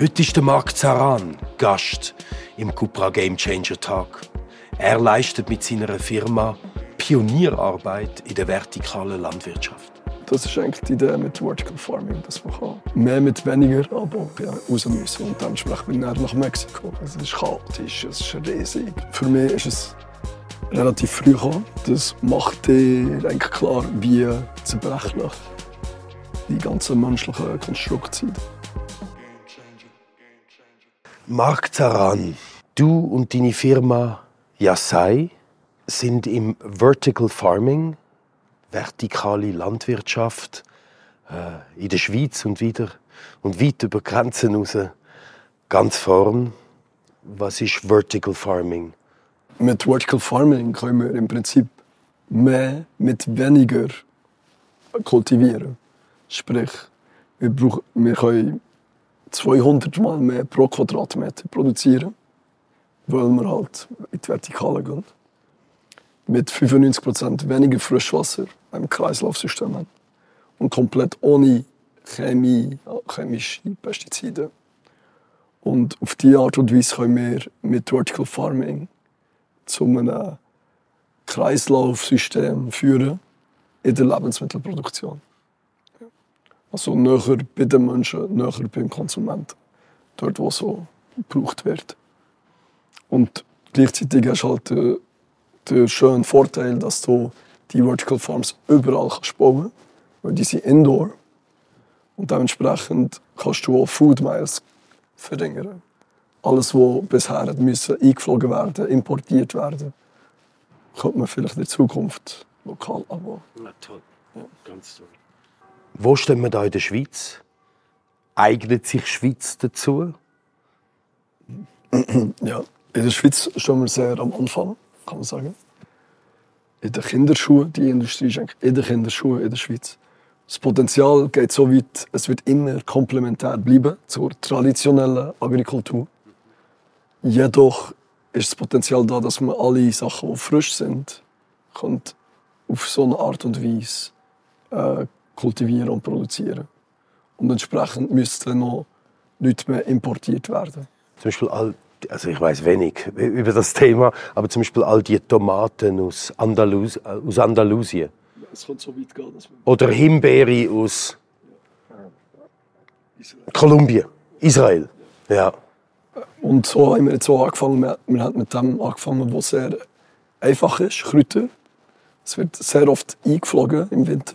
Heute ist der Marc Zaran Gast im Cupra Game Changer Tag. Er leistet mit seiner Firma Pionierarbeit in der vertikalen Landwirtschaft. Das ist eigentlich die Idee mit Vertical Farming, dass man kann mehr mit weniger aber ja, raus müssen. Und dementsprechend bin ich nach Mexiko. Es ist chaotisch, es ist riesig. Für mich ist es relativ früh gekommen. Das macht dir eigentlich klar, wie zerbrechlich die ganzen menschlichen Konstrukte sind. Marc Zaran, du und deine Firma Yasai sind im Vertical Farming, vertikale Landwirtschaft, äh, in der Schweiz und wieder und weit über Grenzen raus ganz vorn. Was ist Vertical Farming? Mit Vertical Farming können wir im Prinzip mehr mit weniger kultivieren. Sprich, wir, brauchen, wir können 200 Mal mehr pro Quadratmeter produzieren, weil wir halt in die Vertikale gehen. Mit 95% weniger Frischwasser im Kreislaufsystem haben. Und komplett ohne Chemie, chemische Pestizide. Und auf diese Art und Weise können wir mit Vertical Farming zu einem Kreislaufsystem führen in der Lebensmittelproduktion. Also näher bei den Menschen, näher beim Konsumenten. Dort, wo so gebraucht wird. Und gleichzeitig hast du halt den, den schönen Vorteil, dass du die Vertical Farms überall kannst bauen kannst. Weil die sind indoor. Und dementsprechend kannst du auch Food Miles verringern. Alles, was bisher müssen eingeflogen werden, importiert werden, könnte man vielleicht in Zukunft lokal anbauen. Na toll. Ja. Ganz toll. Wo stehen wir da in der Schweiz? Eignet sich Schweiz dazu? Ja, in der Schweiz stehen wir sehr am Anfang, kann man sagen. In den Kinderschuhen, die Industrie ist in den Kinderschuhen in der Schweiz. Das Potenzial geht so weit, es wird immer komplementär bleiben zur traditionellen Agrikultur. Jedoch ist das Potenzial da, dass man alle Sachen, die frisch sind, auf so eine Art und Weise äh, kultivieren und produzieren. Und entsprechend müsste noch nichts mehr importiert werden. Zum Beispiel all, also ich weiß wenig über das Thema, aber zum Beispiel all die Tomaten aus, Andalus, aus Andalusien. Es kann so weit gehen, dass man Oder Himbeere aus Kolumbien, Israel. Ja. Und so haben wir jetzt auch angefangen. Wir haben mit dem angefangen, was sehr einfach ist, Kräuter. Es wird sehr oft eingeflogen im Winter.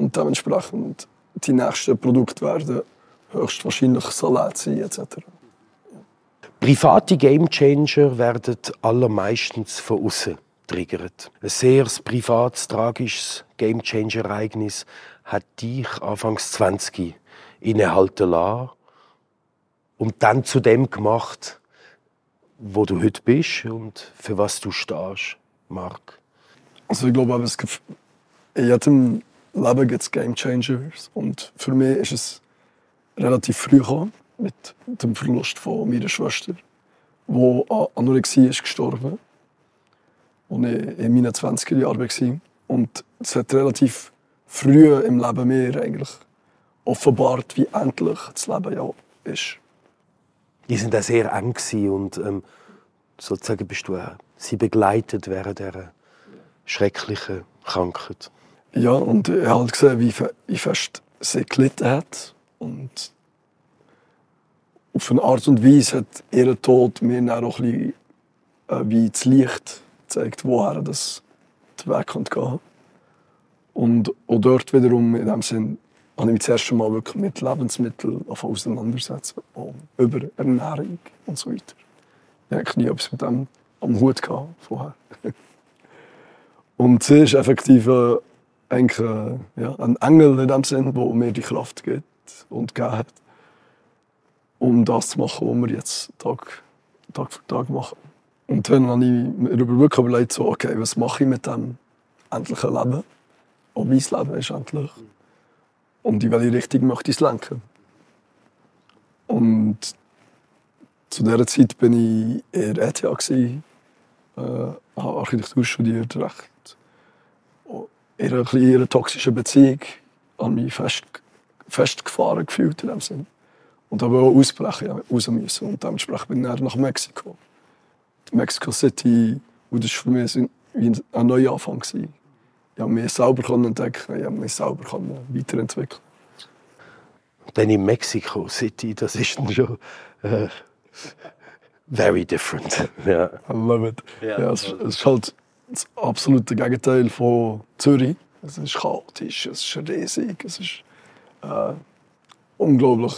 Und dementsprechend die nächsten Produkte werden höchstwahrscheinlich Salat sein etc. Private Gamechanger werden allermeistens von außen triggert. Ein sehr privates, tragisches Gamechanger-Ereignis hat dich anfangs 20 innehalten lassen und dann zu dem gemacht, wo du heute bist und für was du stehst, Marc. Also ich glaube, es gibt jedem Leben gibt es Game Changers und für mich ist es relativ früh gekommen, mit dem Verlust von meiner Schwester, die an Anorexie ist gestorben als ich in meinen 20er Jahren war. Und es hat relativ früh im Leben mir eigentlich offenbart, wie endlich das Leben ja ist. Die sind auch sehr eng und ähm, sozusagen bist du auch sie begleitet während dieser schrecklichen Krankheit. Ja, und ich habe halt gesehen, wie, wie fest sie gelitten hat. Und auf eine Art und Weise hat ihr Tod mir dann auch ein bisschen äh, wie das Licht gezeigt, woher das der Weg gehen kann. Und auch dort wiederum, in dem Sinn, habe ich mich das erste Mal wirklich mit Lebensmitteln auseinandersetzen. Auch über Ernährung und so weiter. Ich hatte nie etwas mit dem am Hut gehabt, vorher. und sie ist effektiv äh, eigentlich, äh, ja, ein Engel in dem Sinn, der mir die Kraft gibt und gegeben hat, um das zu machen, was wir jetzt Tag, Tag für Tag machen. Und dann habe ich mir wirklich überlegt, so, okay, was mache ich mit dem endlichen Leben? Auch mein Leben ist endlich. Und in welche Richtung möchte ich es lenken? Und zu dieser Zeit war ich der ETH, äh, habe Architektur studiert, recht in einer kleinen toxischen Beziehung, habe mich fest, festgefahren gefühlt in dem Sinn. Und habe auch ausbrechen, raus müssen. Und dementsprechend bin ich dann nach Mexiko. Mexico City, und das war für mich wie ein neuer Anfang. Gewesen. Ich habe mich selber entdecken, ich habe mich selber weiterentwickeln. Dann in Mexico City, das ist dann schon äh, very different. Ja. I love it. Ja, ja es, es ist halt das absolute Gegenteil von Zürich. Es ist chaotisch, es ist riesig, es ist äh, unglaublich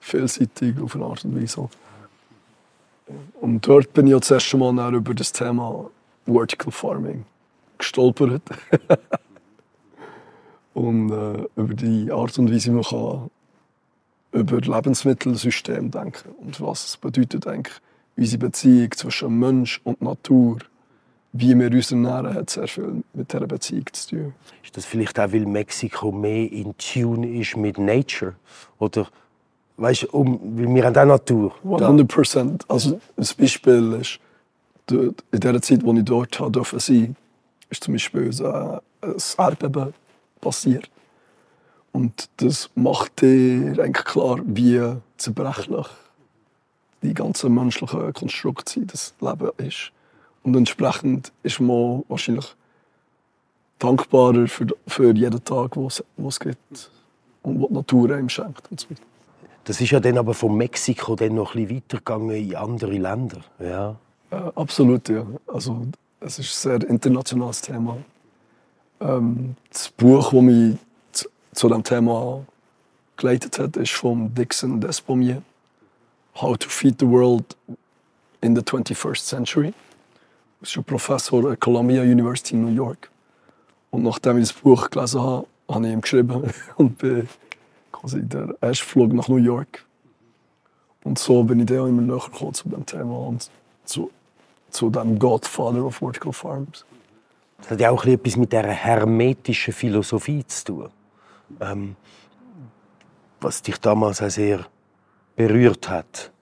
vielseitig auf eine Art und Weise. Und dort bin ich das erste Mal über das Thema Vertical Farming gestolpert. und äh, über die Art und Weise, man kann über Lebensmittelsystem denken und was es bedeutet eigentlich unsere Beziehung zwischen Mensch und Natur wie wir uns ernähren, hat sehr viel mit dieser Beziehung zu tun. Ist das vielleicht auch, weil Mexiko mehr in Tune ist mit Nature? Oder weißt, um, weil wir haben auch Natur. 100 Prozent. Also das Beispiel ist, in der Zeit, als ich dort sein durfte, ist zum Beispiel ein Erdbeben passiert. Und das macht dir eigentlich klar, wie zerbrechlich die ganze menschliche Konstruktion des Lebens ist. Und entsprechend ist man wahrscheinlich dankbarer für, für jeden Tag, den es gibt und was die Natur einem schenkt. Und so. Das ist ja dann aber von Mexiko dann noch ein bisschen weitergegangen in andere Länder. Ja. Äh, absolut, ja. Also, es ist ein sehr internationales Thema. Ähm, das Buch, das mich zu, zu diesem Thema geleitet hat, ist von Dixon Despomier. How to Feed the World in the 21st Century. Ist ein Professor an der Columbia University in New York. Und nachdem ich das Buch gelesen habe, habe ich ihm geschrieben und bin quasi der erste Flug nach New York. Und so bin ich dann immer näher gekommen zu dem Thema und zu, zu dem Godfather of Vertical Farms. Das hat ja auch etwas mit der hermetischen Philosophie zu tun. Ähm, was dich damals auch sehr berührt hat.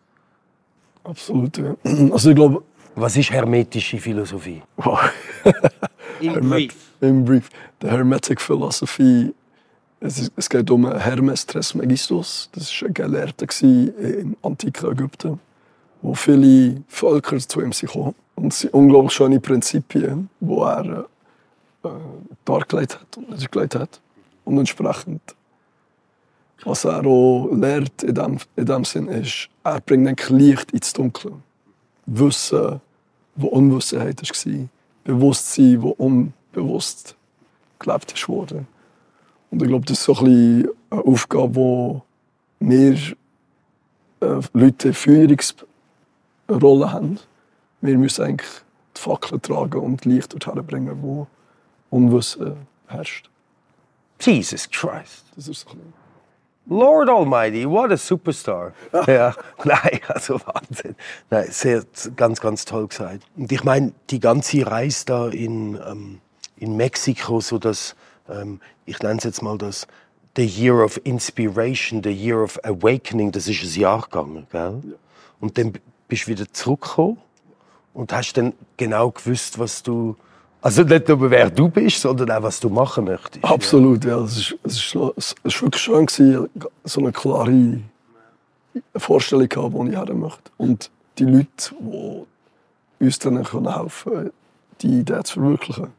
Absolut, ja. Also ich glaube, was ist hermetische Philosophie? Im Brief. Im Brief. Die Hermetic Philosophie, es, es geht um Hermes Trismegistus. Das war ein Gelehrter im antiken Ägypten, wo viele Völker zu ihm kamen. Und es sind unglaublich schöne Prinzipien, die er äh, dargelegt hat und niedergelegt hat. Und entsprechend, was er auch lehrt in dem, in dem Sinn ist, er bringt Licht ins Dunkle. Wissen, wo Unwissenheit war. Bewusstsein, wo unbewusst gelebt wurde. Und ich glaube, das ist so ein eine Aufgabe, wo wir äh, Leute Führungsrolle haben. Wir müssen eigentlich die Fackel tragen und Licht dorthin bringen, wo Unwissen herrscht. Jesus Christ. Das ist so ein Lord Almighty, what a Superstar. ja, nein, also Wahnsinn. Nein, sehr, ganz, ganz toll gesagt. Und ich meine, die ganze Reise da in, ähm, in Mexiko, so dass, ähm, ich nenne es jetzt mal das, The Year of Inspiration, The Year of Awakening, das ist ein Jahr gegangen, gell? Ja. Und dann bist du wieder zurückgekommen und hast dann genau gewusst, was du also nicht nur, wer du bist, sondern auch, was du machen möchtest. Absolut, ja. Es ist, es ist, es ist wirklich schön, gewesen, so eine klare Vorstellung zu haben, wo ich haben möchte. Und die Leute, die uns dann helfen können, die Idee zu verwirklichen,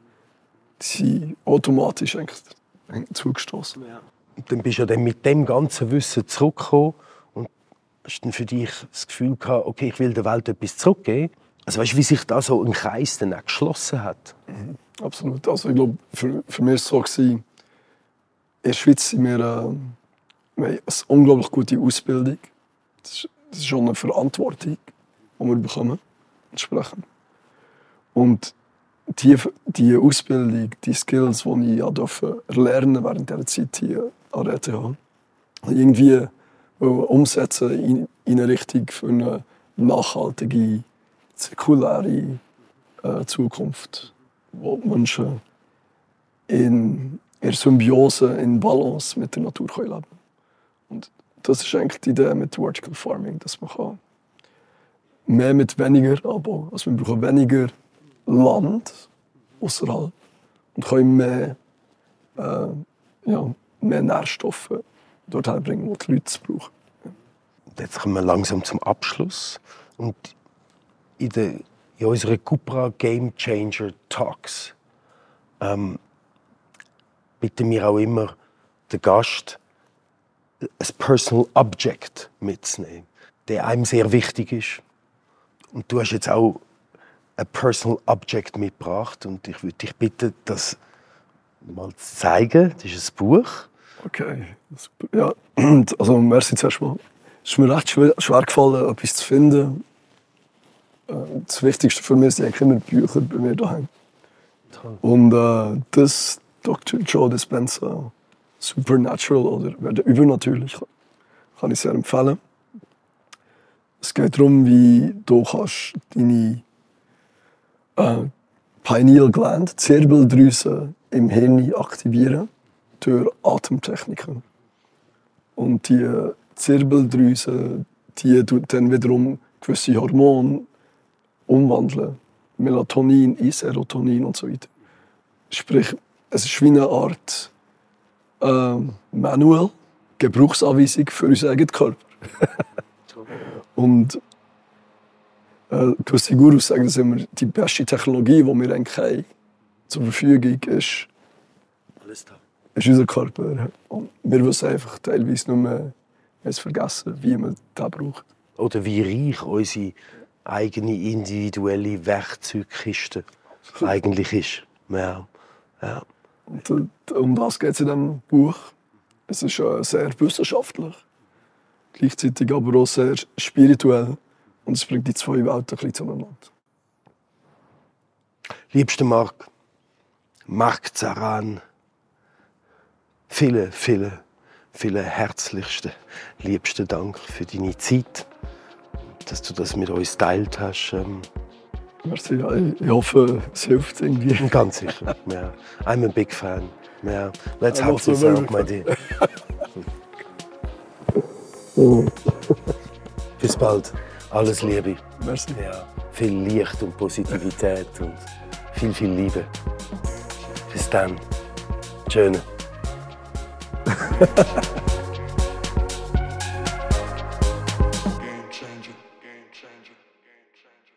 die sind automatisch eigentlich zugestoßen. Ja. Und dann bist du ja dann mit dem ganzen Wissen zurückgekommen und hast dann für dich das Gefühl gehabt, okay, ich will der Welt etwas zurückgeben. Also weißt du, wie sich da so ein Kreis dann auch geschlossen hat? Mhm. Absolut. Also ich glaube, für, für mich war es so, in der Schweiz sind wir, äh, wir eine unglaublich gute Ausbildung. Das ist, das ist schon eine Verantwortung, die wir bekommen, entsprechend. Und die, die Ausbildung, die Skills, die ich ja durfte während dieser Zeit hier an der ETH, irgendwie umsetzen in, in eine Richtung für eine nachhaltige säkulare äh, Zukunft, wo Menschen in ihrer Symbiose, in Balance mit der Natur leben können. Und das ist eigentlich die Idee mit Vertical Farming, dass man kann mehr mit weniger anbauen Also wir brauchen weniger Land außerhalb und können mehr, äh, ja, mehr Nährstoffe dorthin bringen, wo die Leute brauchen. jetzt kommen wir langsam zum Abschluss. Und in, der, in unseren Cupra Game Changer Talks ähm, bitten wir auch immer den Gast, ein Personal Object mitzunehmen, der einem sehr wichtig ist. Und du hast jetzt auch ein Personal Object mitgebracht und ich würde dich bitten, das mal zu zeigen. Das ist ein Buch. Okay. Ja, also merci zuerst mal. Es ist mir recht schwer, gefallen, etwas zu finden. Das Wichtigste für mich sind eigentlich immer Bücher bei mir daheim. Und äh, das Dr. Joe Dispenza Supernatural oder übernatürlich kann ich sehr empfehlen. Es geht darum, wie du kannst deine äh, Pineal Gland, Zirbeldrüse im Hirn aktivieren durch Atemtechniken. Und die Zirbeldrüse, die tut dann wiederum gewisse Hormone umwandeln. Melatonin in Serotonin und so weiter. Sprich, es ist wie eine Art äh, Manual, Gebrauchsanweisung für unseren eigenen Körper. und äh, gewisse Gurus sagen das immer, die beste Technologie, die wir eigentlich haben, zur Verfügung ist, Alles da. ist unser Körper. Und wir wissen einfach teilweise nur es vergessen, wie man das braucht. Oder wie reich unsere eigene individuelle Werkzeugkiste eigentlich ist. Ja. Ja. Und um das geht es in diesem Buch. Es ist sehr wissenschaftlich, gleichzeitig aber auch sehr spirituell. Und es bringt die zwei Welten ein bisschen zueinander. Liebster Marc, Marc Zaran, vielen, vielen, vielen herzlichsten, liebsten Dank für deine Zeit, dass du das mit uns teilt hast. Ähm, Merci, ja, ich hoffe, es hilft irgendwie. ganz sicher. Ja. I'm a big fan. Yeah. Let's have also this out, my dear. Bis bald. Alles Liebe. merci. Ja. Viel Licht und Positivität und viel, viel Liebe. Bis dann. Schön.